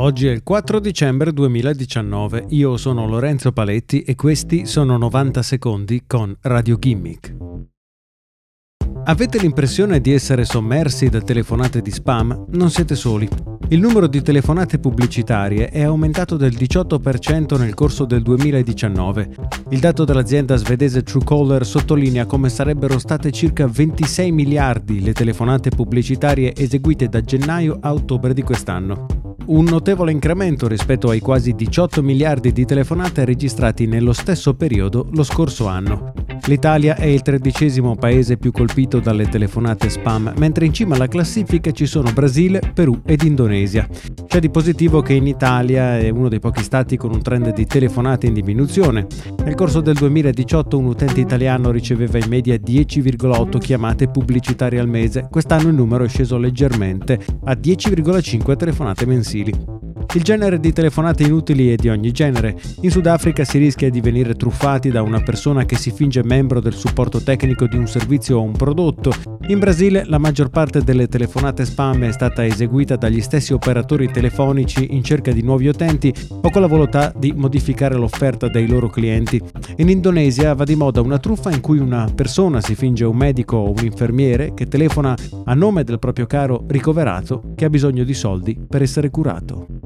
Oggi è il 4 dicembre 2019, io sono Lorenzo Paletti e questi sono 90 secondi con Radio Gimmick. Avete l'impressione di essere sommersi da telefonate di spam? Non siete soli. Il numero di telefonate pubblicitarie è aumentato del 18% nel corso del 2019. Il dato dell'azienda svedese Truecaller sottolinea come sarebbero state circa 26 miliardi le telefonate pubblicitarie eseguite da gennaio a ottobre di quest'anno un notevole incremento rispetto ai quasi 18 miliardi di telefonate registrati nello stesso periodo lo scorso anno. L'Italia è il tredicesimo paese più colpito dalle telefonate spam, mentre in cima alla classifica ci sono Brasile, Perù ed Indonesia. C'è di positivo che in Italia è uno dei pochi stati con un trend di telefonate in diminuzione. Nel corso del 2018 un utente italiano riceveva in media 10,8 chiamate pubblicitarie al mese, quest'anno il numero è sceso leggermente a 10,5 telefonate mensili. Il genere di telefonate inutili è di ogni genere. In Sudafrica si rischia di venire truffati da una persona che si finge membro del supporto tecnico di un servizio o un prodotto. In Brasile la maggior parte delle telefonate spam è stata eseguita dagli stessi operatori telefonici in cerca di nuovi utenti o con la volontà di modificare l'offerta dei loro clienti. In Indonesia va di moda una truffa in cui una persona si finge un medico o un infermiere che telefona a nome del proprio caro ricoverato che ha bisogno di soldi per essere curato.